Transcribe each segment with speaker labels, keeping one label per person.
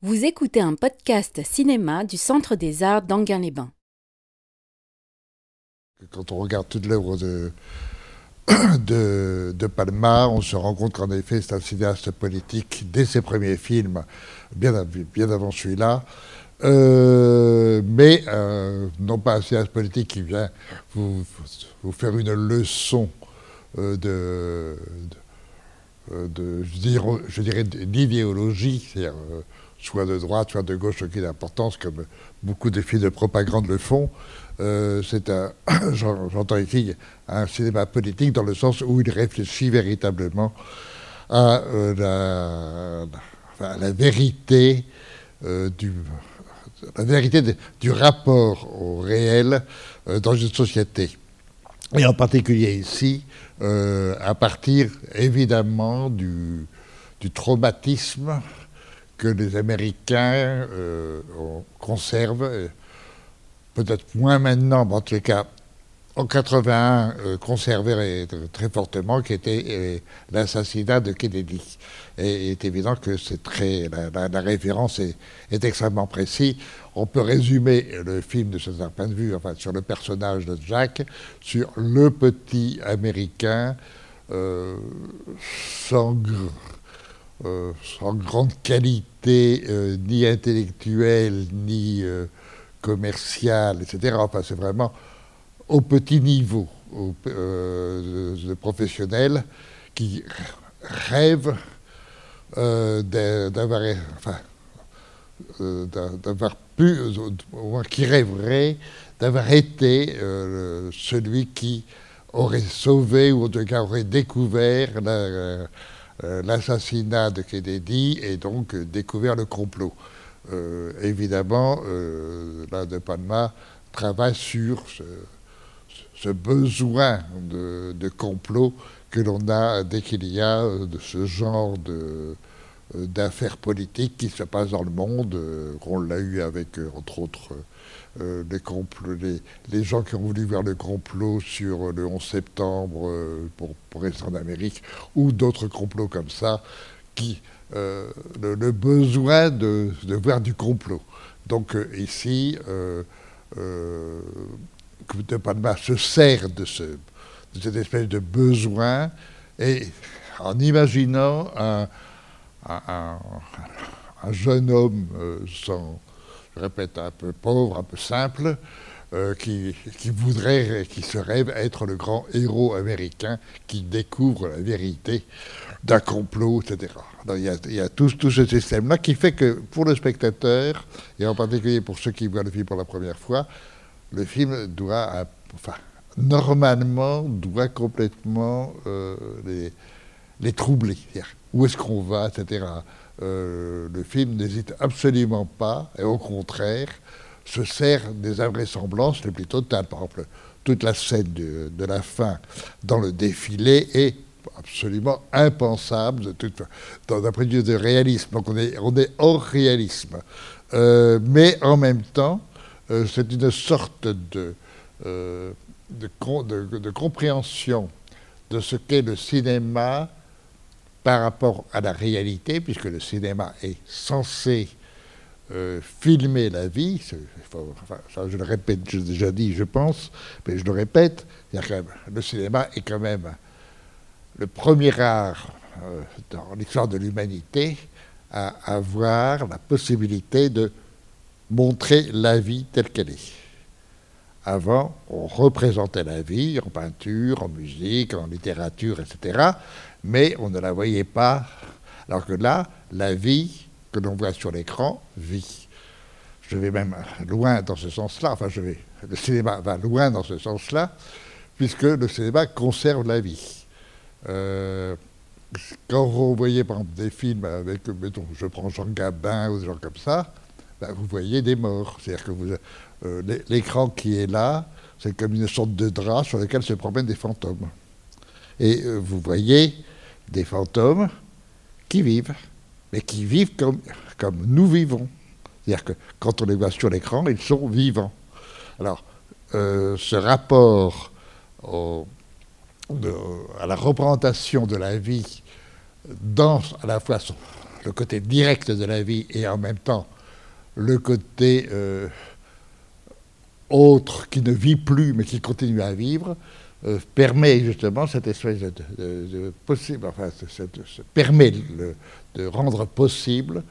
Speaker 1: Vous écoutez un podcast cinéma du Centre des Arts d'Anguin-les-Bains.
Speaker 2: Quand on regarde toute l'œuvre de, de, de, Palma, on se rend compte qu'en effet, c'est un cinéaste politique dès ses premiers films, bien, avant celui-là. Euh, mais euh, non pas un cinéaste politique qui vient vous, faire une leçon euh, de, je dirais, d'idéologie, c'est-à-dire soit de droite, soit de gauche, aucune importance, comme beaucoup de films de propagande le font. Euh, c'est un, j'entends ici, un cinéma politique dans le sens où il réfléchit véritablement à euh, la, vérité euh, du rapport au réel dans une société. Et en particulier ici, à partir évidemment du traumatisme que les Américains euh, conservent, peut-être moins maintenant, mais en tout cas en 81 euh, très fortement, qui était euh, l'assassinat de Kennedy. Et il est évident que c'est très la, référence est, extrêmement précise. On peut résumer le film de ce point de vue, enfin sur le personnage de Jack, sur le petit Américain euh, euh, sans grande qualité euh, ni intellectuelle ni euh, commerciale, etc. Enfin, c'est vraiment au petit niveau au, de, professionnels qui rêvent d'avoir enfin, d'avoir pu, au moins qui rêverait d'avoir été celui qui aurait sauvé ou en tout cas aurait découvert la, euh, l'assassinat de Kennedy et donc euh, découvert le complot. Euh, évidemment, là, De Palma travaille sur ce, besoin de, complot que l'on a dès qu'il y a de ce genre d'affaires politiques qui se passent dans le monde. On l'a eu avec, entre autres, euh, les, gens qui ont voulu voir le complot sur le 11 septembre euh, pour, pour, rester en Amérique, ou d'autres complots comme ça, qui, euh, le, besoin de, de, voir du complot. Donc ici, De Palma se sert de, ce, de, cette espèce de besoin, et en imaginant un, un, un jeune homme sans répète, un peu pauvre, un peu simple, euh, qui, qui, voudrait, qui se rêve être le grand héros américain qui découvre la vérité d'un complot, etc. Il, y a, il y a tout, tout ce système-là qui fait que pour le spectateur, et en particulier pour ceux qui voient le film pour la première fois, le film doit, enfin, normalement, doit complètement euh, les, les troubler. Où est-ce qu'on va, etc. Euh, le film n'hésite absolument pas, et au contraire, se sert des invraisemblances les plus totales. Par exemple, toute la scène de, de la fin dans le défilé est absolument impensable d'un point de vue de réalisme. Donc on est, hors réalisme. Euh, mais en même temps, euh, c'est une sorte de, de, de, de compréhension de ce qu'est le cinéma par rapport à la réalité, puisque le cinéma est censé euh, filmer la vie, je le répète, j'ai déjà dit, je pense, mais je le répète, le cinéma est quand même le premier art euh, dans l'histoire de l'humanité à avoir la possibilité de montrer la vie telle qu'elle est. Avant, on représentait la vie en peinture, en musique, en littérature, etc mais on ne la voyait pas. Alors que là, la vie que l'on voit sur l'écran vit. Je vais même loin dans ce sens-là, enfin le cinéma va loin dans ce sens-là, puisque le cinéma conserve la vie. Euh, quand vous voyez par exemple des films avec, mettons, je prends Jean Gabin ou des gens comme ça, ben, vous voyez des morts. C'est-à-dire que vous, euh, l'écran qui est là, c'est comme une sorte de drap sur lequel se promènent des fantômes. Et euh, vous voyez des fantômes qui vivent, mais qui vivent comme, nous vivons. C'est-à-dire que quand on les voit sur l'écran, ils sont vivants. Alors, euh, ce rapport à la représentation de la vie dans à la fois le côté direct de la vie et en même temps le côté autre qui ne vit plus mais qui continue à vivre, permet justement cette espèce de, possible, enfin, permet de rendre possible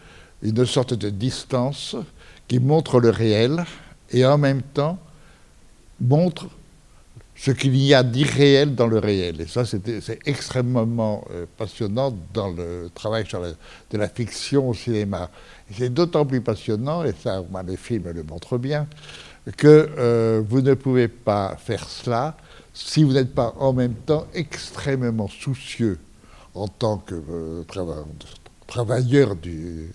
Speaker 2: une sorte de distance qui montre le réel et en même temps montre ce qu'il y a d'irréel dans le réel. Et ça, c'est extrêmement euh, passionnant dans le travail de la fiction au cinéma. C'est d'autant plus passionnant, et ça, les films le montrent bien, que euh, vous ne pouvez pas faire cela si vous n'êtes pas en même temps extrêmement soucieux en tant que euh, travailleur du,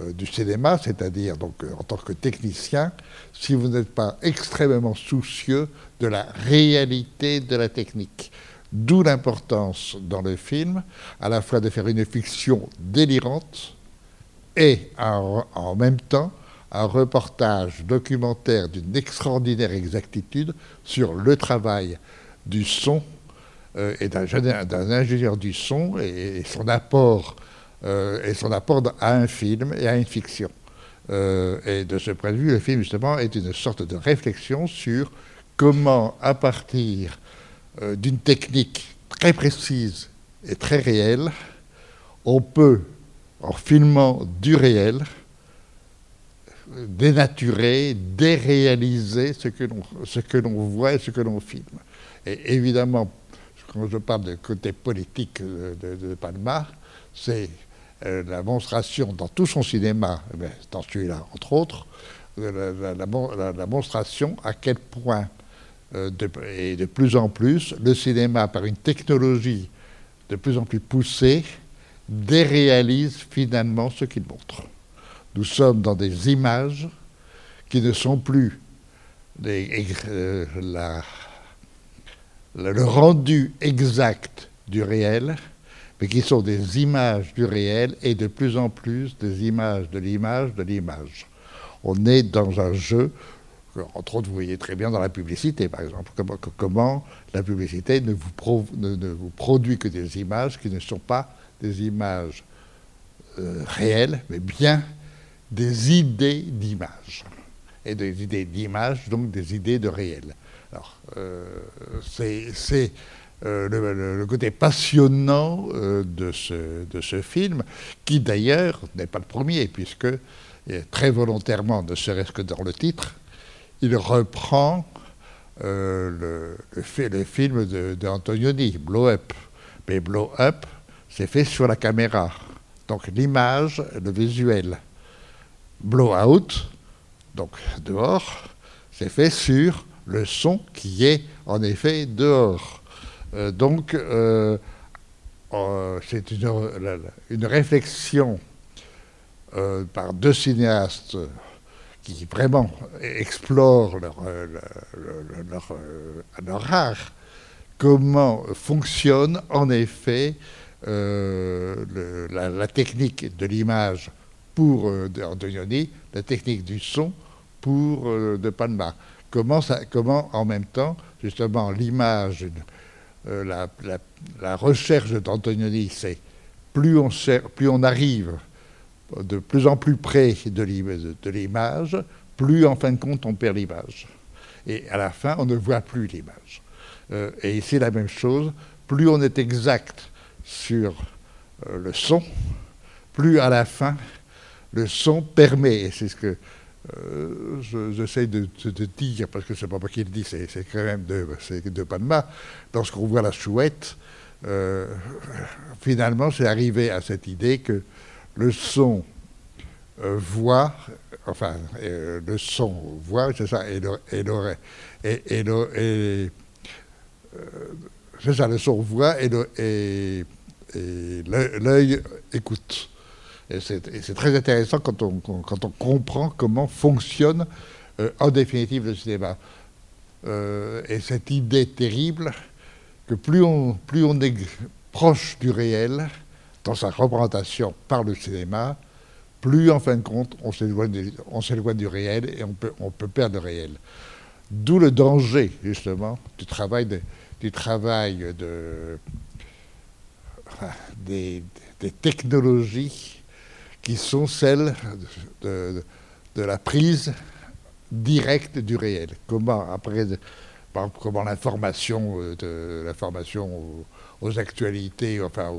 Speaker 2: euh, du cinéma, c'est-à-dire donc en tant que technicien, si vous n'êtes pas extrêmement soucieux de la réalité de la technique. D'où l'importance dans le film, à la fois de faire une fiction délirante et en même temps un reportage documentaire d'une extraordinaire exactitude sur le travail du son euh, et d'un ingénieur du son et son apport euh, à un film et à une fiction. Euh, et de ce point de vue, le film, justement, est une sorte de réflexion sur comment, à partir d'une technique très précise et très réelle, on peut, en filmant du réel, dénaturer, déréaliser ce que l'on voit et ce que l'on filme. Et évidemment, quand je parle du côté politique de, Palma, c'est euh, la monstration dans tout son cinéma, eh dans celui-là entre autres, euh, la, monstration à quel point, euh, et de plus en plus, le cinéma, par une technologie de plus en plus poussée, déréalise finalement ce qu'il montre. Nous sommes dans des images qui ne sont plus le rendu exact du réel, mais qui sont des images du réel et de plus en plus des images de l'image de l'image. On est dans un jeu, entre autres vous voyez très bien dans la publicité par exemple, comment, la publicité ne vous, ne, vous, produit que des images qui ne sont pas des images euh, réelles, mais bien des idées d'image. Et des idées d'image, donc des idées de réel. Alors, euh, c'est euh, le, côté passionnant euh, de, ce, de, ce, film, qui d'ailleurs n'est pas le premier, puisque très volontairement, ne serait-ce que dans le titre, il reprend euh, le, le, film d'Antonioni, de, Blow Up. Mais Blow Up, c'est fait sur la caméra. Donc l'image, le visuel. Blow Out, donc dehors, c'est fait sur le son qui est en effet dehors. Euh, donc, euh, euh, c'est une, réflexion par deux cinéastes qui vraiment explorent leur, leur, art, comment fonctionne en effet la, technique de l'image pour Antonioni, la technique du son pour De Palma. Comment, ça, comment en même temps, justement, l'image euh, la, recherche d'Antonioni, c'est plus on, arrive de plus en plus près de l'image, plus en fin de compte on perd l'image. Et à la fin, on ne voit plus l'image. Euh, et c'est la même chose, plus on est exact sur euh, le son, plus à la fin, le son permet, et c'est ce que euh, j'essaie de, dire, parce que c'est pas moi qui le dis, c'est quand même de, de Panama, lorsqu'on voit la chouette, euh, finalement, c'est arrivé à cette idée que le son euh, voit, enfin, le son voit, c'est ça, et l'oreille, et, et, c'est ça, le son voit et l'œil écoute. Et c'est très intéressant quand on, comprend comment fonctionne euh, en définitive le cinéma. Euh, et cette idée terrible que plus on, est proche du réel dans sa représentation par le cinéma, plus en fin de compte on s'éloigne du réel et on peut, perdre le réel. D'où le danger justement du travail de, des technologies qui sont celles de, la prise directe du réel. Comment, après, comment l'information, de l'information aux, actualités, enfin,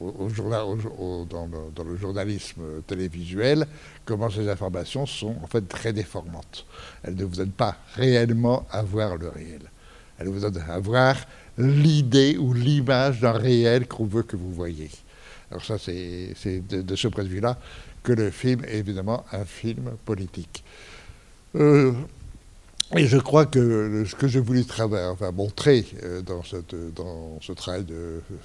Speaker 2: dans, le, journalisme télévisuel, comment ces informations sont en fait très déformantes. Elles ne vous donnent pas réellement à voir le réel. Elles vous donnent à voir l'idée ou l'image d'un réel qu'on veut que vous voyez. Alors ça, c'est de, ce point de vue-là que le film est évidemment un film politique. Euh, et je crois que ce que voulu enfin, montrer euh, dans, ce travail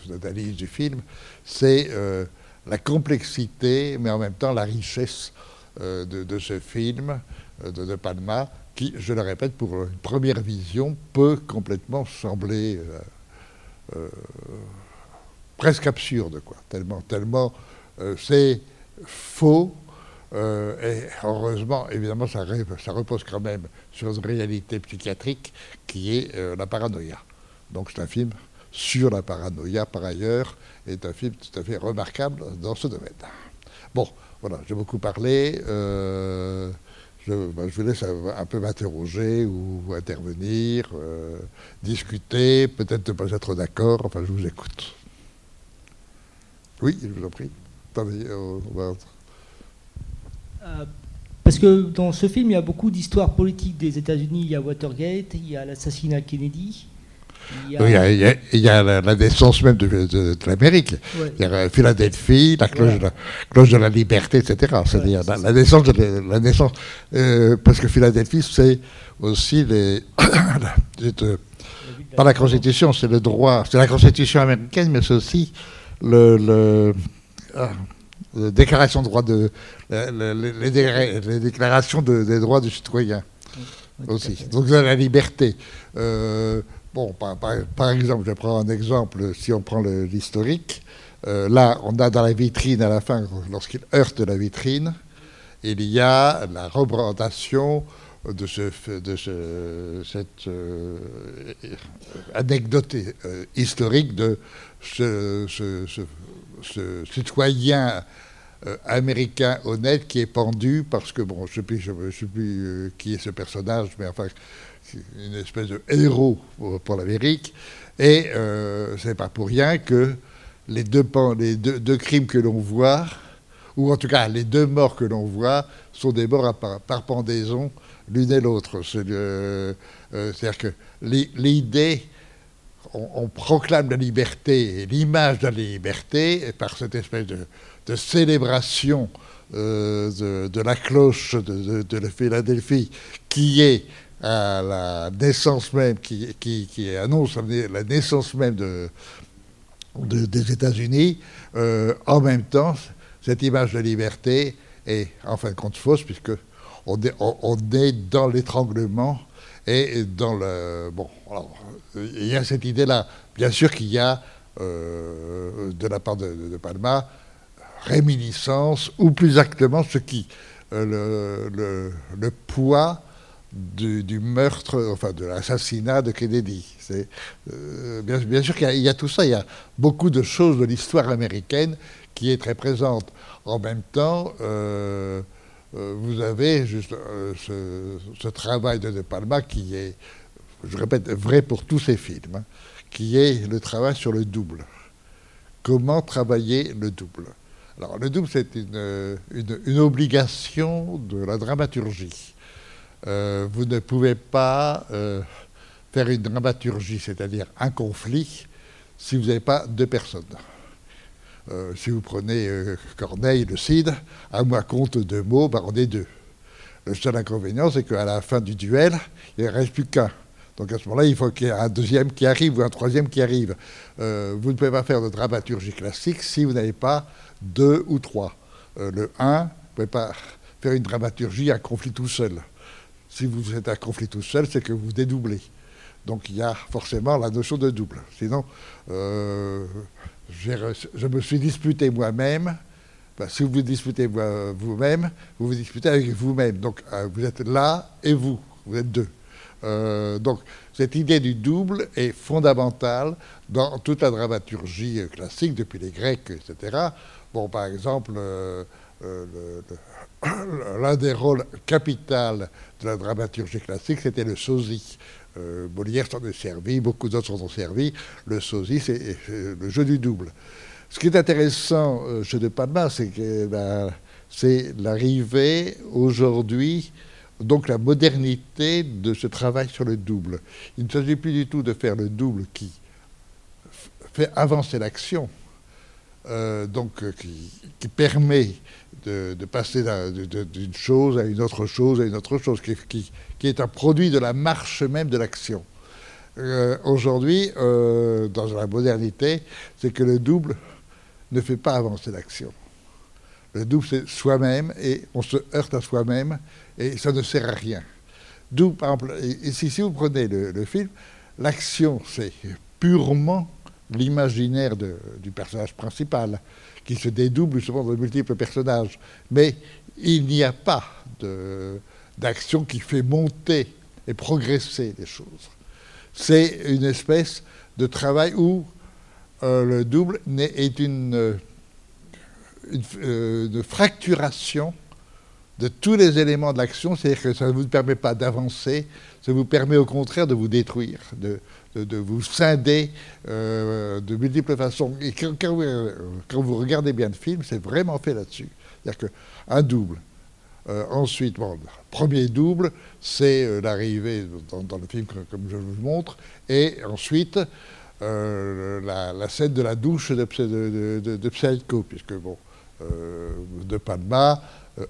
Speaker 2: d'analyse du film, c'est euh, la complexité, mais en même temps la richesse de, ce film de De Palma, qui, je le répète, pour une première vision, peut complètement sembler presque absurde, quoi. Tellement, tellement euh, c'est faux. et heureusement, évidemment, ça, repose quand même sur une réalité psychiatrique qui est la paranoïa. Donc c'est un film sur la paranoïa, par ailleurs, est un film tout à fait remarquable dans ce domaine. Bon, voilà, j'ai beaucoup parlé je, ben, je vous laisse un, peu m'interroger ou intervenir, euh, discuter, peut-être ne pas être d'accord, enfin je vous écoute. Oui, je vous en prie. Attendez, on va...
Speaker 3: Euh, parce que dans ce film, il y a beaucoup d'histoires politiques des États-Unis. Il y a Watergate, il y a l'assassinat Kennedy.
Speaker 2: Il y a, il y a, la, naissance même de, l'Amérique. Il y a Philadelphie, la cloche, de, la, de la liberté, etc. C'est-à-dire la, naissance, de, la naissance euh, parce que Philadelphie, c'est aussi les, pas la Constitution, c'est le droit, c'est la Constitution américaine, mais c'est aussi le, le ah, déclaration de droits de les, déclarations des droits du citoyen aussi. Donc la liberté. Euh, Bon, par, exemple, je prends un exemple, si on prend l'historique, euh, là, on a dans la vitrine, à la fin, lorsqu'il heurte la vitrine, il y a la représentation de, ce, de cette euh, anecdote euh, historique de ce, citoyen américain honnête qui est pendu parce que, bon, je ne sais plus, qui est ce personnage, mais enfin, une espèce de héros pour, l'Amérique. Et euh, c'est pas pour rien que les deux, les deux, crimes que l'on voit, ou en tout cas les deux morts que l'on voit, sont des morts par, pendaison l'une et l'autre. Euh, c'est-à-dire que l'idée, on, proclame la liberté et l'image de la liberté par cette espèce de, célébration euh, de, la cloche de, de, la Philadelphie, qui est à la naissance même, qui, annonce la naissance même de, des États-Unis, euh, en même temps, cette image de liberté est en fin de compte fausse, puisque on est, dans l'étranglement et dans le... Bon, alors, il y a cette idée-là. Bien sûr qu'il y a, euh, de la part de, Palma, réminiscence, ou plus exactement, ce qui... Euh, le, poids du, meurtre, enfin de l'assassinat de Kennedy. Euh, bien, sûr qu'il y, a tout ça, il y a beaucoup de choses de l'histoire américaine qui est très présente. En même temps, vous avez juste ce, travail de De Palma qui est, je répète, vrai pour tous ces films, hein, qui est le travail sur le double. Comment travailler le double? Alors le double, c'est une obligation de la dramaturgie. Euh, vous ne pouvez pas euh, faire une dramaturgie, c'est-à-dire un conflit, si vous n'avez pas deux personnes. Euh, si vous prenez Corneille, le Cid, à moi compte deux mots, ben on est deux. Le seul inconvénient, c'est qu'à la fin du duel, il ne reste plus qu'un. Donc à ce moment-là, il faut qu'il y ait un deuxième qui arrive ou un troisième qui arrive. vous ne pouvez pas faire de dramaturgie classique si vous n'avez pas deux ou trois. le un, vous ne pouvez pas faire une dramaturgie, un conflit tout seul. Si vous êtes un conflit tout seul, c'est que vous dédoublez. Donc il y a forcément la notion de double. Sinon, euh, je me suis disputé moi-même. si vous vous disputez vous-même, vous vous disputez avec vous-même. Donc euh, vous êtes là et vous, vous êtes deux. Euh, donc cette idée du double est fondamentale dans toute la dramaturgie classique, depuis les Grecs, etc. Bon, par exemple, l'un des rôles capitaux de la dramaturgie classique, c'était le sosie. Euh, Molière s'en est servi, beaucoup d'autres s'en sont servis. Le sosie, c'est le jeu du double. Ce qui est intéressant euh, chez De Palma, c'est que ben, c'est l'arrivée aujourd'hui, donc la modernité de ce travail sur le double. Il ne s'agit plus du tout de faire le double qui fait avancer l'action, euh, donc qui, permet de, passer d'une chose à une autre chose à une autre chose, qui est un produit de la marche même de l'action. Euh, aujourd'hui, euh, dans la modernité, c'est que le double ne fait pas avancer l'action. Le double, c'est soi-même, et on se heurte à soi-même, et ça ne sert à rien. D'où, par exemple, si vous prenez le, film, l'action, c'est purement l'imaginaire du personnage principal, qui se dédouble souvent de multiples personnages. Mais il n'y a pas de, d'action qui fait monter et progresser les choses. C'est une espèce de travail où euh, le double est une, euh, euh, une, fracturation de tous les éléments de l'action, c'est-à-dire que ça ne vous permet pas d'avancer, ça vous permet au contraire de vous détruire, de, de, vous scinder de multiples façons. Et quand, quand, vous, quand, vous, regardez bien le film, c'est vraiment fait là-dessus. C'est-à-dire qu'un double, euh, ensuite, bon, premier double, c'est euh, l'arrivée dans, le film comme je vous montre, et ensuite euh, la, scène de la douche de, de, Psycho, puisque bon, De Palma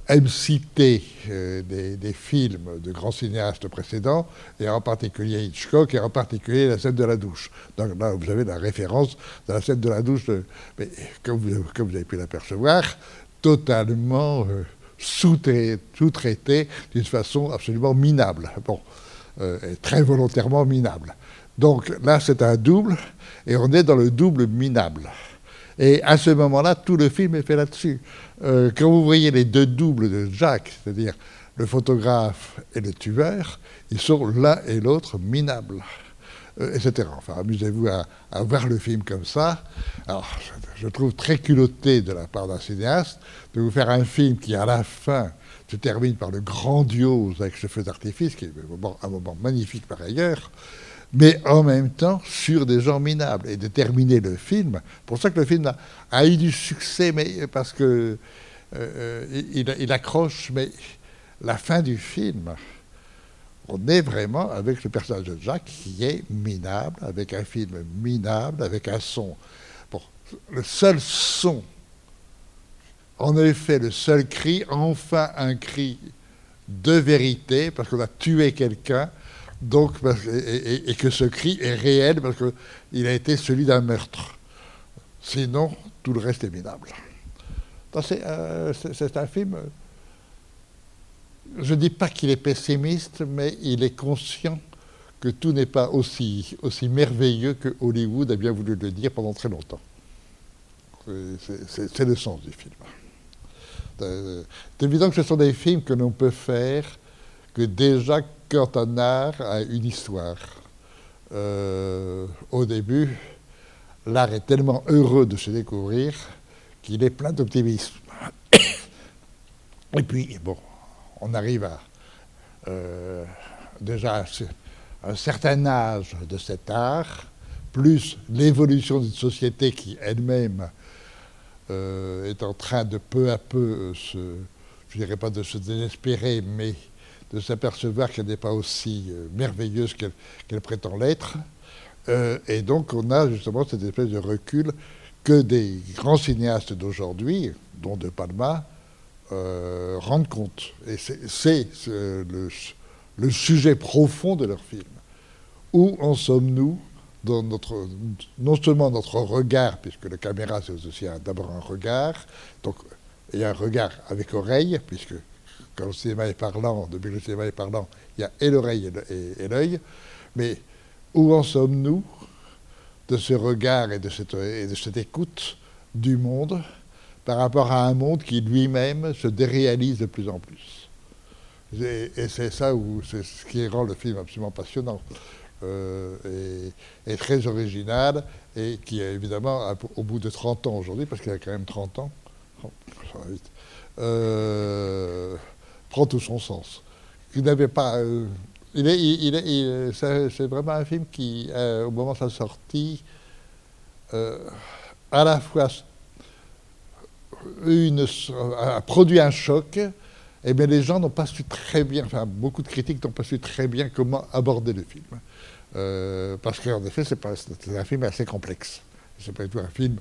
Speaker 2: aime citer des, films de grands cinéastes précédents, et en particulier Hitchcock, et en particulier la scène de la douche. Donc là, vous avez la référence de la scène de la douche, mais comme vous avez pu l'apercevoir, totalement sous-traité d'une façon absolument minable. Bon, euh, très volontairement minable. Donc là, c'est un double, et on est dans le double minable. Et à ce moment-là, tout le film est fait là-dessus. Euh, quand vous voyez les deux doubles de Jacques, c'est-à-dire le photographe et le tueur, ils sont l'un et l'autre minables. Euh, etc. Enfin, amusez-vous à, voir le film comme ça. Alors, je, trouve très culotté de la part d'un cinéaste de vous faire un film qui, à la fin, se termine par le grandiose avec ce feu d'artifice, qui est un moment, magnifique par ailleurs, mais en même temps sur des gens minables, et de terminer le film. pour ça que le film a, eu du succès, mais parce que euh, il accroche, mais la fin du film, on est vraiment avec le personnage de Jacques qui est minable, avec un film minable, avec un son. Le seul son, en effet, le seul cri, enfin un cri de vérité, parce qu'on a tué quelqu'un, donc, et, que ce cri est réel parce qu'il a été celui d'un meurtre. Sinon, tout le reste est minable. Euh, c'est un film je ne dis pas qu'il est pessimiste, mais il est conscient que tout n'est pas aussi, merveilleux que Hollywood a bien voulu le dire pendant très longtemps. C'est le sens du film. Euh, c'est évident que ce sont des films que l'on peut faire que déjà quand un art a une histoire. Euh, au début, l'art est tellement heureux de se découvrir qu'il est plein d'optimisme. Et puis, bon, on arrive à euh, déjà un certain âge de cet art, plus l'évolution d'une société qui elle-même euh, est en train de peu à peu se, je dirais pas de se désespérer, mais de s'apercevoir qu'elle n'est pas aussi euh, merveilleuse qu'elle prétend l'être. et donc on a justement cette espèce de recul que des grands cinéastes d'aujourd'hui, dont De Palma, euh, rendre compte. Et c'est le, sujet profond de leur film. Où en sommes-nous dans notre, non seulement notre regard, puisque la caméra c'est aussi d'abord un regard, donc a un regard avec oreille, puisque quand le cinéma est parlant, depuis le cinéma est parlant, il y a et l'oreille et l'œil, mais où en sommes-nous de ce regard et et de cette écoute du monde par rapport à un monde qui lui-même se déréalise de plus en plus. Et, c'est ça où c'est ce qui rend le film absolument passionnant euh, et, très original et qui est évidemment au bout de 30 ans aujourd'hui, parce qu'il a quand même 30 ans, prend tout son sens. Il n'avait pas. il est, il c'est vraiment un film qui, au moment de sa sortie, à la fois une, a produit un choc, et eh bien les gens n'ont pas su très bien, enfin beaucoup de critiques n'ont pas su très bien comment aborder le film. Euh, parce qu'en effet, c'est un film assez complexe. C'est pas du tout un film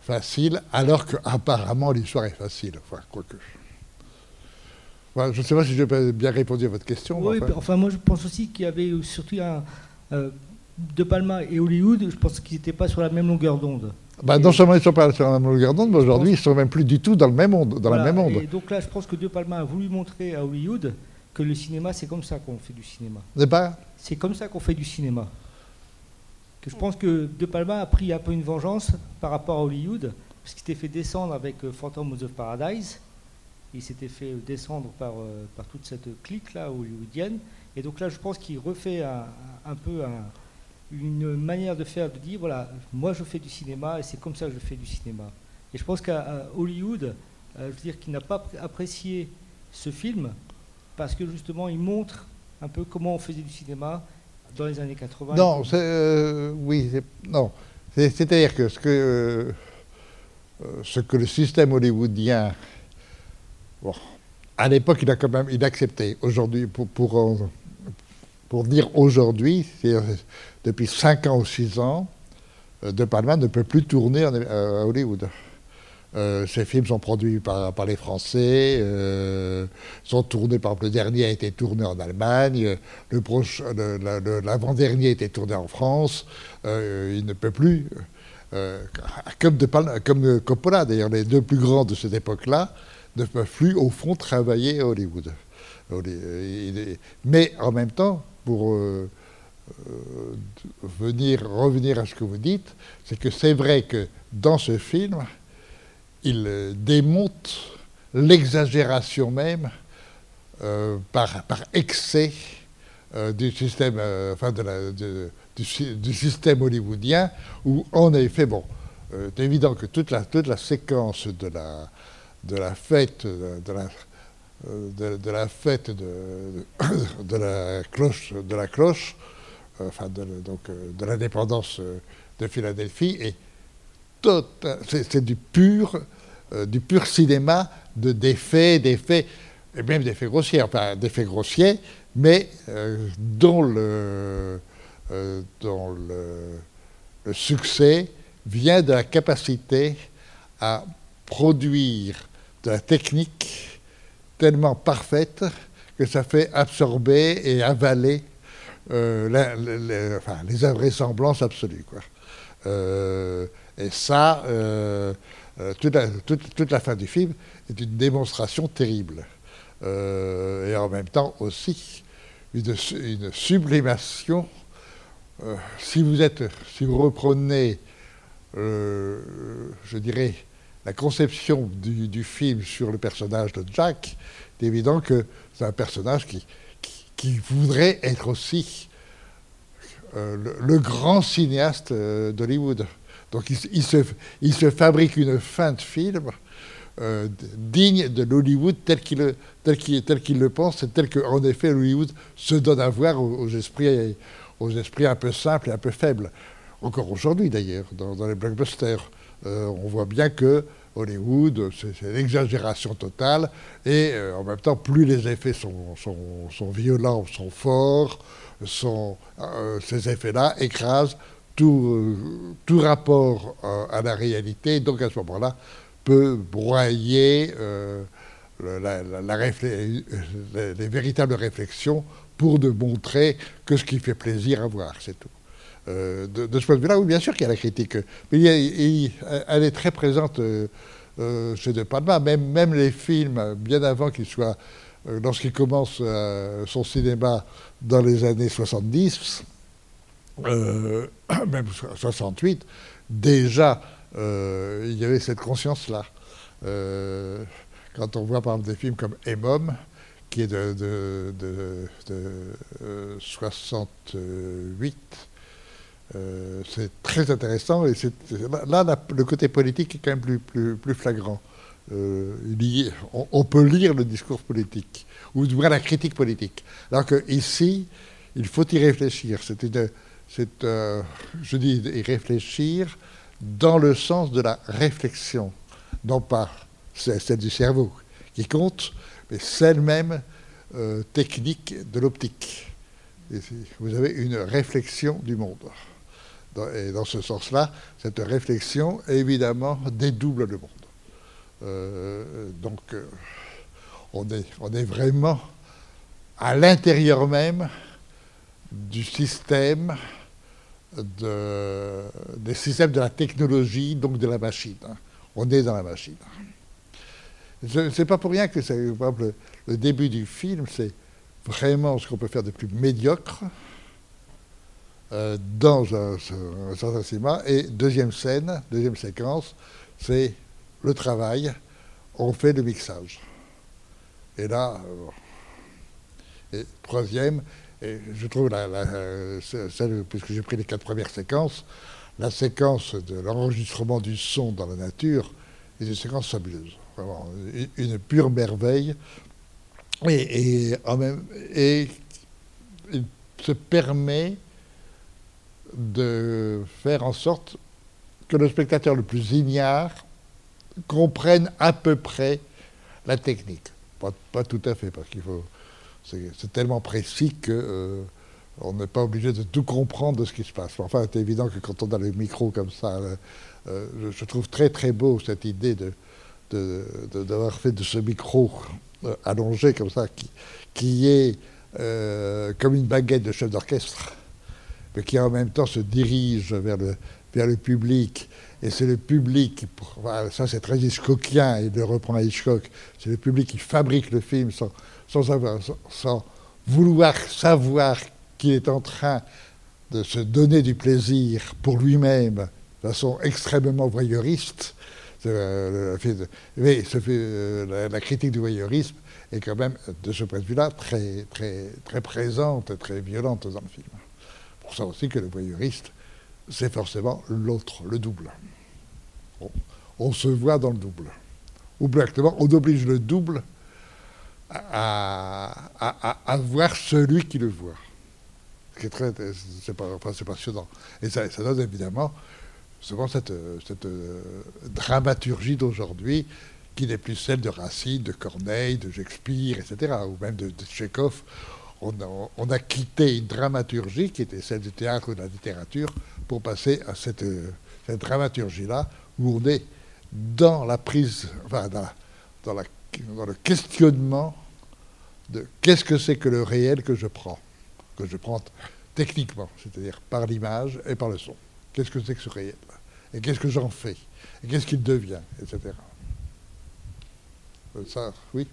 Speaker 2: facile, alors qu'apparemment l'histoire est facile. Enfin, quoique. je ne sais pas si j'ai bien répondu à votre question.
Speaker 3: Oui, enfin. moi je pense aussi qu'il y avait surtout un, euh, De Palma et Hollywood, je pense qu'ils n'étaient pas sur la même longueur d'onde.
Speaker 2: Bah, non seulement ils ne sont pas sur la même longueur d'onde, mais aujourd'hui ils ne sont même plus du tout dans le même monde. Dans la même onde.
Speaker 3: Et donc là, je pense que De Palma a voulu montrer à Hollywood que le cinéma, c'est comme ça qu'on fait du cinéma. C'est comme ça qu'on fait du cinéma. Que je pense que De Palma a pris un peu une vengeance par rapport à Hollywood, parce qu'il s'était fait descendre avec euh, Phantom of the Paradise. Il s'était fait descendre par, euh, par toute cette clique-là hollywoodienne. Et donc là, je pense qu'il refait un peu un une manière de faire, de dire, voilà, moi je fais du cinéma et c'est comme ça que je fais du cinéma. Et je pense qu'à Hollywood, euh, je veux dire qu'il n'a pas apprécié ce film parce que justement il montre un peu comment on faisait du cinéma dans les années 80.
Speaker 2: Non, euh, oui, non. C'est-à-dire que ce que, euh, ce que le système hollywoodien, bon, à l'époque, il a quand même il a accepté. Aujourd'hui, pour, pour, pour dire aujourd'hui, depuis 5 ans ou 6 ans, euh, De Palma ne peut plus tourner euh, à Hollywood. Euh, ces films sont produits par, les Français, sont tournés, par exemple, le dernier a été tourné en Allemagne, le l'avant-dernier a été tourné en France. il ne peut plus, comme, de Palma, comme Coppola d'ailleurs, les deux plus grands de cette époque-là, ne peuvent plus au fond travailler à Hollywood. Mais en même temps, pour euh, venir, revenir à ce que vous dites, c'est que c'est vrai que dans ce film, il euh, démonte l'exagération même euh, par, par, excès du système, enfin de la, du, système hollywoodien, où en effet, bon, c'est évident que toute la, toute la séquence de la, de la fête, de la, de, la fête de, la cloche, de la cloche euh, enfin donc, euh, de l'indépendance euh, de Philadelphie, et c'est du pur, du pur cinéma de d'effets, d'effets, et même d'effets grossiers, enfin d'effets grossiers, mais dont, le, dont le, succès vient de la capacité à produire de la technique tellement parfaite que ça fait absorber et avaler euh, les invraisemblances absolues. Quoi. Euh, et ça, euh, toute la, fin du film est une démonstration terrible. et en même temps aussi une, sublimation. si vous reprenez, je dirais, la conception du, film sur le personnage de Jack, c'est évident que c'est un personnage qui, voudrait être aussi euh, le, grand cinéaste euh, d'Hollywood. Donc il, se, fabrique une fin de film euh, digne de l'Hollywood tel qu'il tel le pense, et tel qu'en effet Hollywood se donne à voir aux, esprits, aux esprits un peu simples et un peu faibles. Encore aujourd'hui d'ailleurs, dans, les blockbusters, on voit bien que Hollywood, c'est l'exagération totale, et en même temps, plus les effets sont, violents, sont forts, euh, ces effets-là écrasent tout, euh, rapport euh, à la réalité, donc à ce moment-là, peut broyer les, véritables réflexions pour de montrer que ce qui fait plaisir à voir, c'est tout. De, ce point de vue-là, oui, bien sûr qu'il y a la critique, mais elle est très présente chez De Palma, même, les films, bien avant qu'ils soient euh, lorsqu'il commence euh, son cinéma dans les années 70, euh, même 68, déjà il y avait cette conscience-là. quand on voit par exemple des films comme Emom, qui est de, 68, c'est très intéressant et là, le côté politique est quand même plus, plus, flagrant. on, peut lire le discours politique, ou du moins la critique politique. Alors qu'ici, il faut y réfléchir. C'est, je dis y réfléchir dans le sens de la réflexion, non pas celle du cerveau qui compte, mais celle même euh, technique de l'optique. Vous avez une réflexion du monde. Et dans ce sens-là, cette réflexion, évidemment, dédouble le monde. Euh, donc, euh, on, est, on est vraiment à l'intérieur même du système de, des systèmes de la technologie, donc de la machine. On est dans la machine. Ce n'est pas pour rien que, par le début du film, c'est vraiment ce qu'on peut faire de plus médiocre euh, dans un, certain cinéma. Et deuxième scène, deuxième séquence, c'est le travail. On fait le mixage. Et là, euh, troisième, je trouve, la, celle, puisque j'ai pris les quatre premières séquences, la séquence de l'enregistrement du son dans la nature est une séquence fabuleuse. Vraiment, une pure merveille. Et, en même, et il se permet de faire en sorte que le spectateur le plus ignare comprenne à peu près la technique. Pas, tout à fait, parce qu'il faut c'est tellement précis que euh, on n'est pas obligé de tout comprendre de ce qui se passe. Enfin, c'est évident que quand on a le micro comme ça, euh, euh, je, trouve très très beau cette idée de d'avoir fait de ce micro allongé comme ça, qui, qui est comme une baguette de chef d'orchestre, mais qui en même temps se dirige vers le, vers le public. Et c'est le public, ça c'est très Hitchcockien, il le reprend à Hitchcock, c'est le public qui fabrique le film sans, sans, vouloir savoir qu'il est en train de se donner du plaisir pour lui-même de façon extrêmement voyeuriste. Euh, euh, la, critique du voyeurisme est quand même, de ce point de vue-là, très, très, très présente et très violente dans le film. Pour ça aussi que le voyeuriste, c'est forcément l'autre, le double. On, se voit dans le double. Ou plus exactement, on oblige le double à, voir celui qui le voit. C'est très, c'est passionnant. Et ça, donne évidemment souvent cette, euh, dramaturgie d'aujourd'hui qui n'est plus celle de Racine, de Corneille, de Shakespeare, etc., ou même de, de. On a, quitté une dramaturgie qui était celle du théâtre ou de la littérature pour passer à cette, dramaturgie-là où on est dans la prise, enfin, dans la le questionnement de qu'est-ce que c'est que le réel que je prends, que je prends techniquement, c'est-à-dire par l'image et par le son. Qu'est-ce que c'est que ce réel Et qu'est-ce que j'en fais? Et qu'est-ce qu'il devient? Etc. Euh, ça, oui?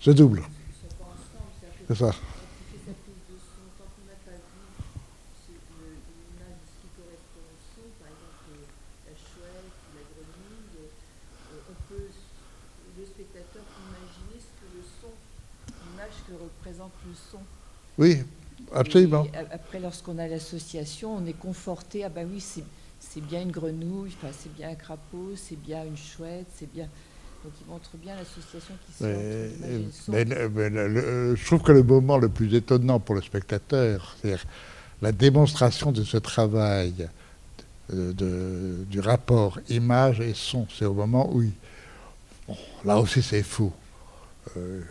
Speaker 2: Se double. C'est ça. Oui, absolument.
Speaker 4: après, lorsqu'on a l'association, on est conforté. Ah ben oui, c'est bien une grenouille, enfin, c'est bien un crapaud, c'est bien une chouette, c'est bien. Donc il montre bien l'association qui se
Speaker 2: fait entre Je trouve que le moment le plus étonnant pour le spectateur, c'est la démonstration de ce travail de, du rapport image et son. C'est au moment où, là aussi c'est fou. Euh,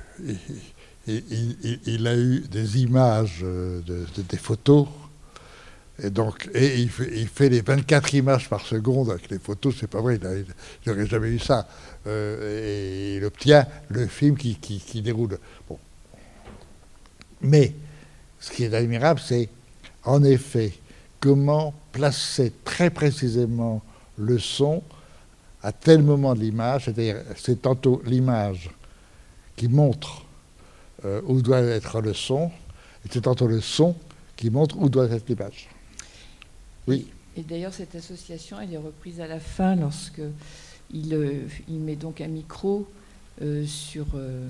Speaker 2: il, a eu des images, euh, de, des photos, et donc, il fait, les 24 images par seconde avec les photos, c'est pas vrai, il n'aurait jamais eu ça. Euh, et il obtient le film qui, déroule. Bon. Mais ce qui est admirable, c'est en effet comment placer très précisément le son à tel moment de l'image, c'est-à-dire c'est tantôt l'image qui montre euh, où doit être le son, et c'est tantôt le son qui montre où doit être l'image.
Speaker 4: Oui. Et, d'ailleurs, cette association, elle est reprise à la fin lorsque il, euh, il met donc un micro euh, sur,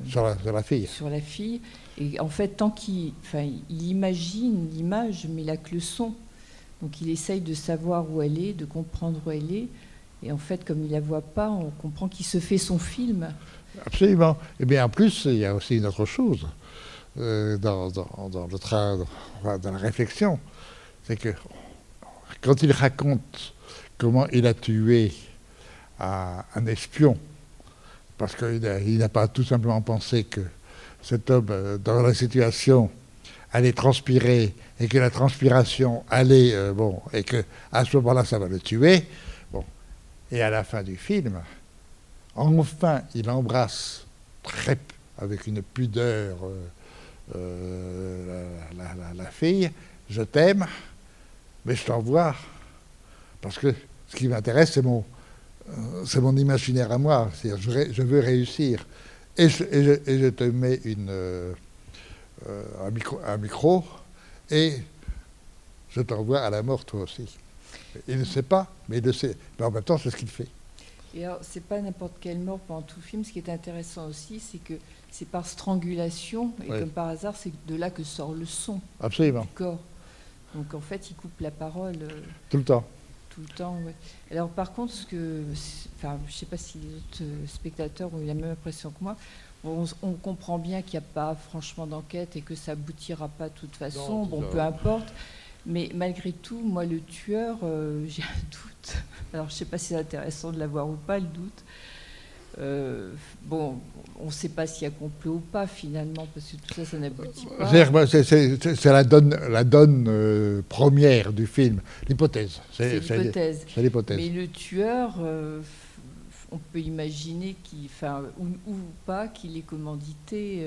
Speaker 2: sur la, fille.
Speaker 4: Sur la fille. Et en fait, tant qu'il enfin, il imagine l'image, mais il n'a que le son. Donc il essaye de savoir où elle est, de comprendre où elle est. Et en fait, comme il la voit pas, on comprend qu'il se fait son film.
Speaker 2: Absolument. Et bien en plus, il y a aussi une autre chose euh, dans, dans, le train, dans la réflexion, c'est que quand il raconte comment il a tué un espion, parce qu'il n'a pas tout simplement pensé que cet homme, euh, dans la situation, allait transpirer et que la transpiration allait, euh, bon, et que à ce moment-là, ça va le tuer. Bon, et à la fin du film, enfin, il embrasse très, avec une pudeur euh, la, fille, je t'aime, mais je t'envoie parce que ce qui m'intéresse, c'est mon, c'est mon imaginaire à moi. C'est-à-dire, je, je, veux réussir. Et je, et je, te mets une, un, micro, un micro et je t'envoie à la mort toi aussi. Il ne sait pas, mais il le sait. Mais en même temps, c'est ce qu'il fait.
Speaker 4: Et alors, c'est pas n'importe quelle mort pendant tout le film. Ce qui est intéressant aussi, c'est que c'est par strangulation, et comme par hasard, c'est de là que sort le son
Speaker 2: Absolument.
Speaker 4: du corps. Donc en fait, il coupe la parole. Euh,
Speaker 2: tout le temps.
Speaker 4: Tout le temps, oui. Alors par contre, ce que, enfin, je ne sais pas si les autres euh, spectateurs ont eu la même impression que moi, on, comprend bien qu'il n'y a pas franchement d'enquête et que ça aboutira pas de toute façon. bon, peu importe. Mais malgré tout, moi, le tueur, euh, j'ai un doute. Alors, je ne sais pas si c'est intéressant de l'avoir ou pas, le doute. Euh, bon, on ne sait pas s'il y a complot ou pas finalement, parce que tout ça, ça n'aboutit pas.
Speaker 2: C'est la donne, la donne euh, première du film, l'hypothèse.
Speaker 4: C'est
Speaker 2: l'hypothèse.
Speaker 4: Mais le tueur, on peut imaginer qu'il, ou, ou, pas, qu'il est commandité.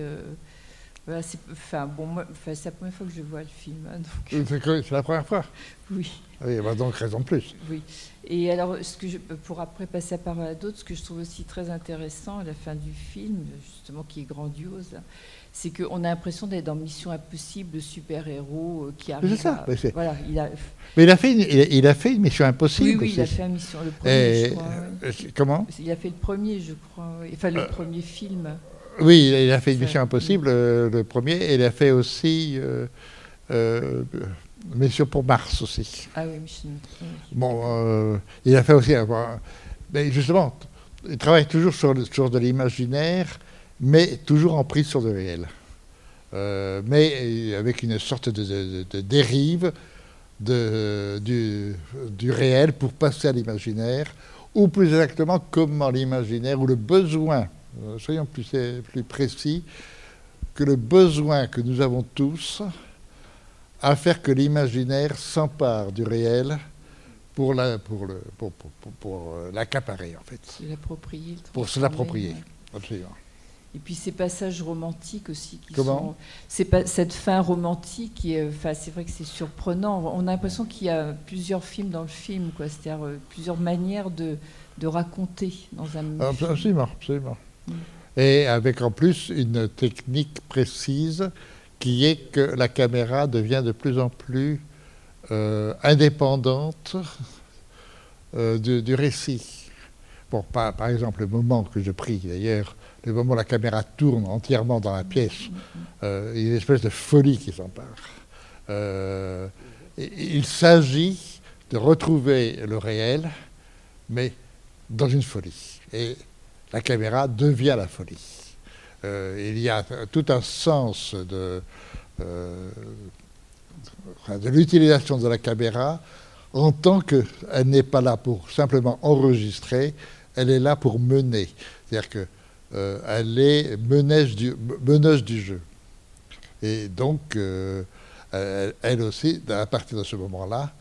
Speaker 4: Voilà, c'est enfin, bon, c'est la première fois que je vois le film. Hein,
Speaker 2: c'est la première fois
Speaker 4: Oui.
Speaker 2: Oui, bah donc raison de plus.
Speaker 4: Oui. Et alors, ce que je, pour après passer la parole à d'autres, ce que je trouve aussi très intéressant à la fin du film, justement, qui est grandiose, c'est qu'on a l'impression d'être dans Mission Impossible, le super-héros euh, qui arrive.
Speaker 2: C'est ça.
Speaker 4: mais, voilà,
Speaker 2: il a... mais il a fait une, il a, fait une Mission Impossible.
Speaker 4: Oui, oui, il a fait une mission, le premier, je crois.
Speaker 2: Euh, comment?
Speaker 4: Il a fait le premier, je crois. Enfin, le euh, premier film.
Speaker 2: Oui, il a fait une Mission Impossible, euh, le premier, et il a fait aussi euh, euh, Mission pour Mars aussi.
Speaker 4: Ah oui, Mission.
Speaker 2: Bon, euh, il a fait aussi. mais justement, il travaille toujours sur, sur de l'imaginaire, mais toujours en prise sur le réel. mais avec une sorte de, de, dérive de, du, du, réel pour passer à l'imaginaire, ou plus exactement comment l'imaginaire ou le besoin euh, soyons plus, plus précis, que le besoin que nous avons tous à faire que l'imaginaire s'empare du réel pour la, pour le, pour, pour, pour, euh, l'accaparer en fait.
Speaker 4: L'approprier.
Speaker 2: Pour se l'approprier, absolument.
Speaker 4: Et puis ces passages romantiques aussi qui
Speaker 2: Comment
Speaker 4: sont, pas, cette fin romantique qui est, enfin c'est vrai que c'est surprenant. On a l'impression qu'il y a plusieurs films dans le film, quoi. C'est-à-dire euh, plusieurs manières de, de raconter dans un.
Speaker 2: Absolument, absolument. Et avec en plus une technique précise qui est que la caméra devient de plus en plus euh, indépendante euh, du, récit. Bon, par, exemple, le moment que je prie, d'ailleurs, le moment où la caméra tourne entièrement dans la pièce, euh, il y a une espèce de folie qui s'empare. il s'agit de retrouver le réel, mais dans une folie. Et la caméra devient la folie. Euh, il y a tout un sens de, euh, de l'utilisation de la caméra en tant qu'elle n'est pas là pour simplement enregistrer, elle est là pour mener. C'est-à-dire qu'elle euh, est meneuse du, meneuse du jeu. Et donc, elle aussi, à partir de ce moment-là,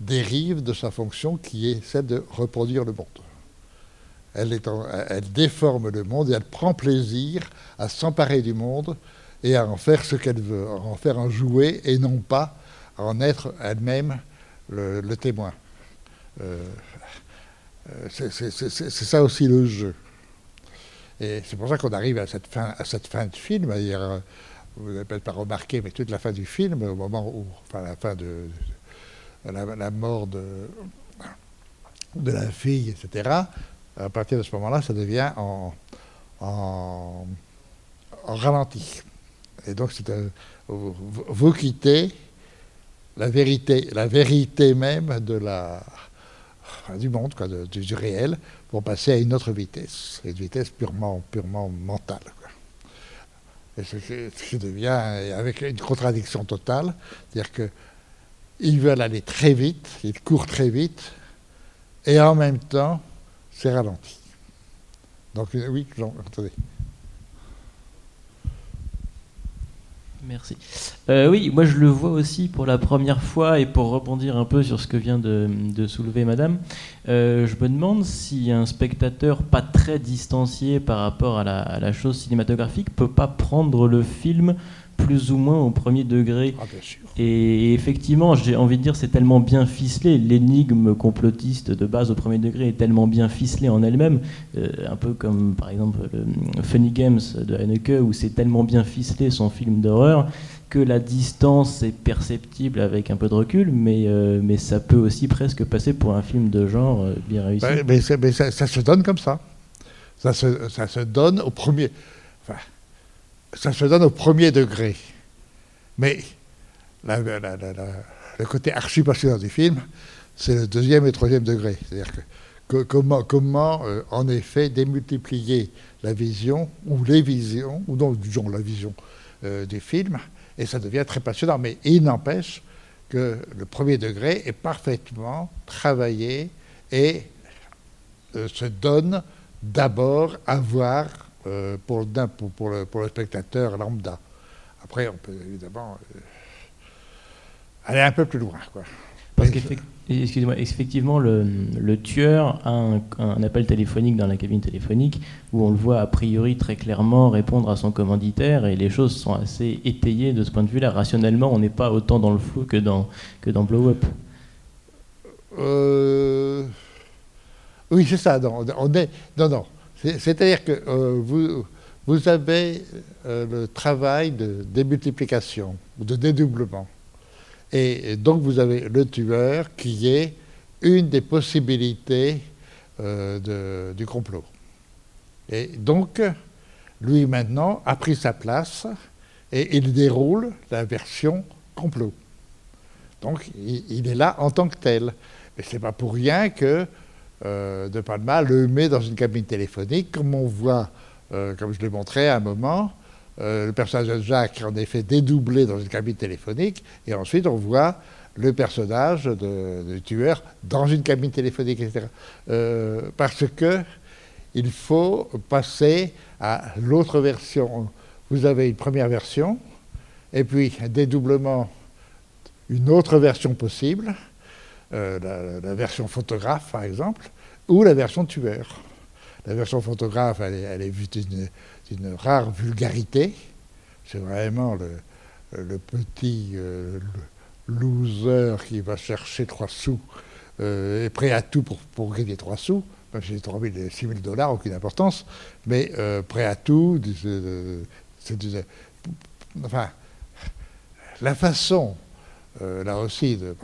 Speaker 2: dérive de sa fonction qui est celle de reproduire le monde elle, déforme le monde et elle prend plaisir à s'emparer du monde et à en faire ce qu'elle veut, à en faire un jouet et non pas à en être elle-même le, témoin. Euh, euh, c'est ça aussi le jeu. Et c'est pour ça qu'on arrive à cette, fin, de film. vous n'avez peut-être pas remarqué, mais toute la fin du film, au moment où, enfin la fin de, la, mort de, de la fille, etc., à partir de ce moment-là, ça devient en, en, ralenti. Et donc, vous, vous, quittez la vérité, la vérité même de la, du monde, quoi, du réel, pour passer à une autre vitesse, une vitesse purement, purement mentale. Et ce, qui devient avec une contradiction totale, c'est-à-dire qu'ils veulent aller très vite, ils courent très vite, et en même temps, c'est ralenti. Donc oui, attendez.
Speaker 5: Merci. Euh, oui, moi je le vois aussi pour la première fois et pour rebondir un peu sur ce que vient de, soulever Madame, euh, je me demande si un spectateur pas très distancié par rapport à la, à la chose cinématographique peut pas prendre le film plus ou moins au premier degré.
Speaker 2: Ah,
Speaker 5: et effectivement, j'ai envie de dire, c'est tellement bien ficelé. L'énigme complotiste de base au premier degré est tellement bien ficelée en elle-même, euh, un peu comme par exemple le Funny Games de Haneke, où c'est tellement bien ficelé son film d'horreur que la distance est perceptible avec un peu de recul, mais, euh, mais ça peut aussi presque passer pour un film de genre euh, bien réussi.
Speaker 2: mais, ça, se donne comme ça. Ça se, donne au premier. Ça se donne au premier degré. Mais le côté archi-passionnant du film, c'est le deuxième et troisième degré. C'est-à-dire que, comment, euh, en effet, démultiplier la vision, ou les visions, ou non, disons la vision euh, du film, et ça devient très passionnant. Mais il n'empêche que le premier degré est parfaitement travaillé et euh, se donne d'abord à voir pour, le, spectateur lambda. Après, on peut évidemment aller un peu plus loin. Quoi.
Speaker 5: Parce qu'effectivement, effectivement, le, le, tueur a un, un, appel téléphonique dans la cabine téléphonique où on le voit a priori très clairement répondre à son commanditaire et les choses sont assez étayées de ce point de vue-là. Rationnellement, on n'est pas autant dans le flou que dans, que dans Blow Up.
Speaker 2: Euh, oui, c'est ça. Non, on est, non, non. C'est-à-dire que euh, vous, vous, avez euh, le travail de démultiplication ou de dédoublement. Et, donc vous avez le tueur qui est une des possibilités euh, du complot. Et donc, lui maintenant a pris sa place et il déroule la version complot. Donc il, est là en tant que tel. Et ce n'est pas pour rien que euh, de Palma le met dans une cabine téléphonique, comme on voit, euh, comme je l'ai montré à un moment, le personnage de Jacques en effet dédoublé dans une cabine téléphonique, et ensuite on voit le personnage du tueur dans une cabine téléphonique, etc. parce que il faut passer à l'autre version. Vous avez une première version, et puis un dédoublement, une autre version possible, la, la, version photographe par exemple, ou la version tueur. La version photographe, elle est, elle est vue rare vulgarité. C'est vraiment le, petit euh, loser qui va chercher trois sous, euh, est prêt à tout pour, gagner trois sous. Même si 3 000 et 6 000 dollars, aucune importance, mais euh, prêt à tout. C'est enfin, la façon, là aussi, de,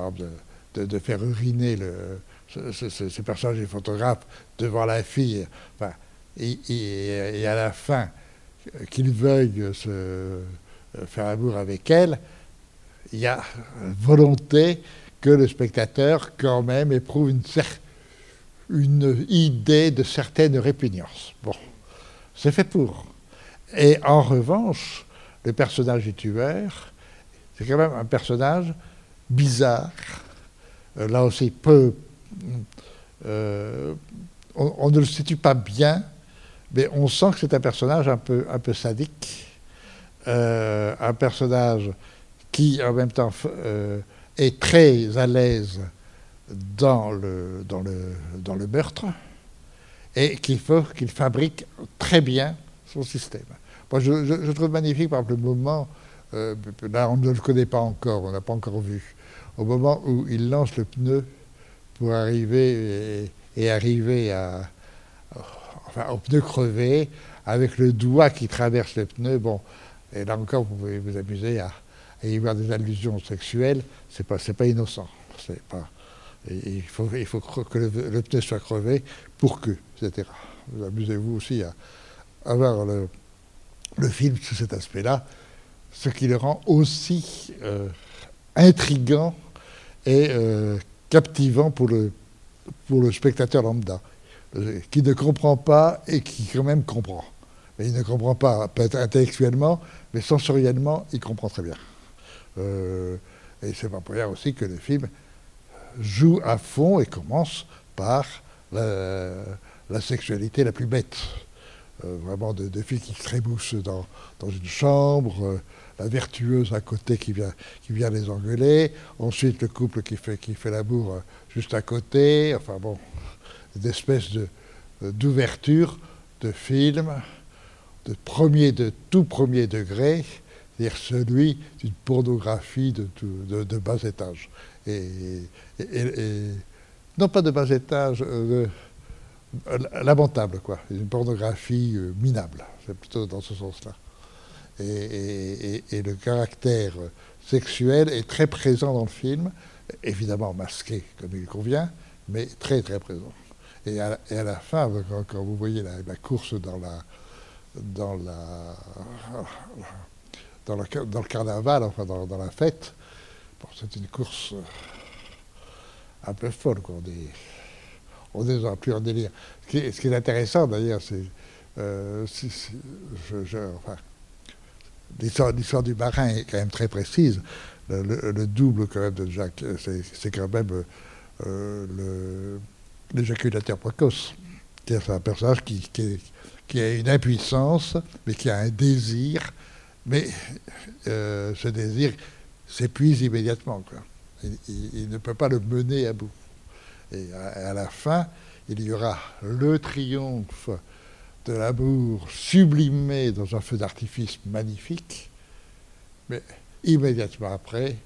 Speaker 2: de, faire uriner le, ce, personnage est photographe devant la fille, et, à la fin, qu'il veuille se faire amour avec elle, il y a volonté que le spectateur, quand même, éprouve une, idée de certaine répugnance. Bon, c'est fait pour. Et en revanche, le personnage du tueur, c'est quand même un personnage bizarre, là aussi peu, euh, on, ne le situe pas bien, mais on sent que c'est un personnage un peu, sadique, euh, un personnage qui en même temps euh, est très à l'aise dans le, meurtre et qu'il faut qu'il fabrique très bien son système. Moi, je, trouve magnifique, par exemple, le moment, là on ne le connaît pas encore, on n'a pas encore vu, au moment où il lance le pneu pour arriver et, arriver à, enfin, au pneu crevé avec le doigt qui traverse le pneu. Bon, et là encore, vous pouvez vous amuser à, y voir des allusions sexuelles. C'est pas, pas innocent. Pas. il faut, il faut que le, pneu soit crevé pour que, etc. Vous amusez-vous aussi à, avoir le, le, film sous cet aspect-là, ce qui le rend aussi euh, intrigant et euh, captivant pour le, pour le spectateur lambda, qui ne comprend pas et qui quand même comprend. Mais il ne comprend pas peut-être intellectuellement, mais sensoriellement, il comprend très bien. Euh, et c'est pas pour rien aussi que le film joue à fond et commence par la, sexualité la plus bête. Euh, vraiment de, filles qui trémoussent dans, une chambre, euh, la vertueuse à côté qui vient, qui vient les engueuler, ensuite le couple qui fait, qui fait l'amour euh, juste à côté, enfin bon, une espèce de, d'ouverture de film de, premier, de tout premier degré, c'est-à-dire celui d'une pornographie de, de, bas étage. Et, non pas de bas étage, euh, lamentable, quoi. Une pornographie euh, minable, c'est plutôt dans ce sens-là. Et, le caractère sexuel est très présent dans le film, évidemment masqué comme il convient, mais très très présent. Et à, la fin, quand, vous voyez la, course dans la, dans la, dans, dans le carnaval, enfin dans, dans la fête, c'est une course un peu folle. On est, on est plus en délire. Ce qui est, intéressant d'ailleurs, c'est euh, enfin, l'histoire du marin est quand même très précise. Le, double quand même de Jacques, c'est quand même euh, l'éjaculateur précoce. C'est un personnage qui, a une impuissance, mais qui a un désir, mais euh, ce désir s'épuise immédiatement. Il, ne peut pas le mener à bout. Et à, la fin, il y aura le triomphe de l'amour sublimé dans un feu d'artifice magnifique, mais immédiatement après,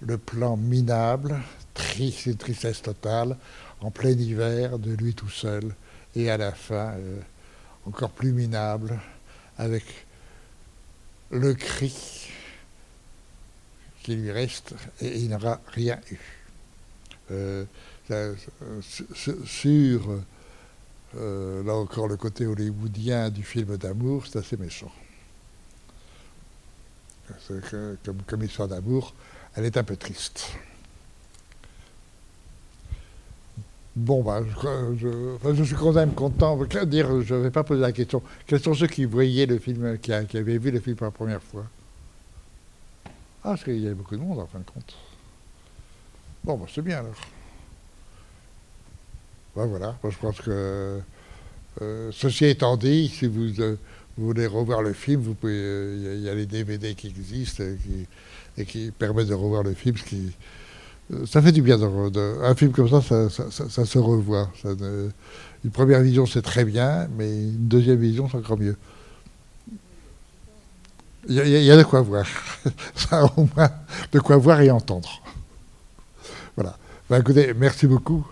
Speaker 2: le plan minable, triste, une tristesse totale, en plein hiver, de lui tout seul, et à la fin, euh, encore plus minable, avec le cri qui lui reste, et il n'aura rien eu. Euh, sur, euh, là encore, le côté hollywoodien du film d'amour, c'est assez méchant. comme, comme histoire d'amour, elle est un peu triste. Bon, bah, je, suis quand même content. Dire, je ne vais pas poser la question. Quels sont ceux qui voyaient le film, qui, avaient vu le film pour la première fois? Ah, parce qu'il y avait beaucoup de monde en fin de compte. Bon, bah, c'est bien alors. Ben, voilà, je pense que euh, ceci étant dit, si vous, euh, voulez revoir le film, vous pouvez. Euh, il y, a les DVD qui existent et qui, permettent de revoir le film, ça fait du bien. De, un film comme ça, ça, se revoit. une première vision, c'est très bien, mais une deuxième vision, c'est encore mieux. Il y, a de quoi voir. ça, au moins, de quoi voir et entendre. Voilà. Ben, écoutez, merci beaucoup.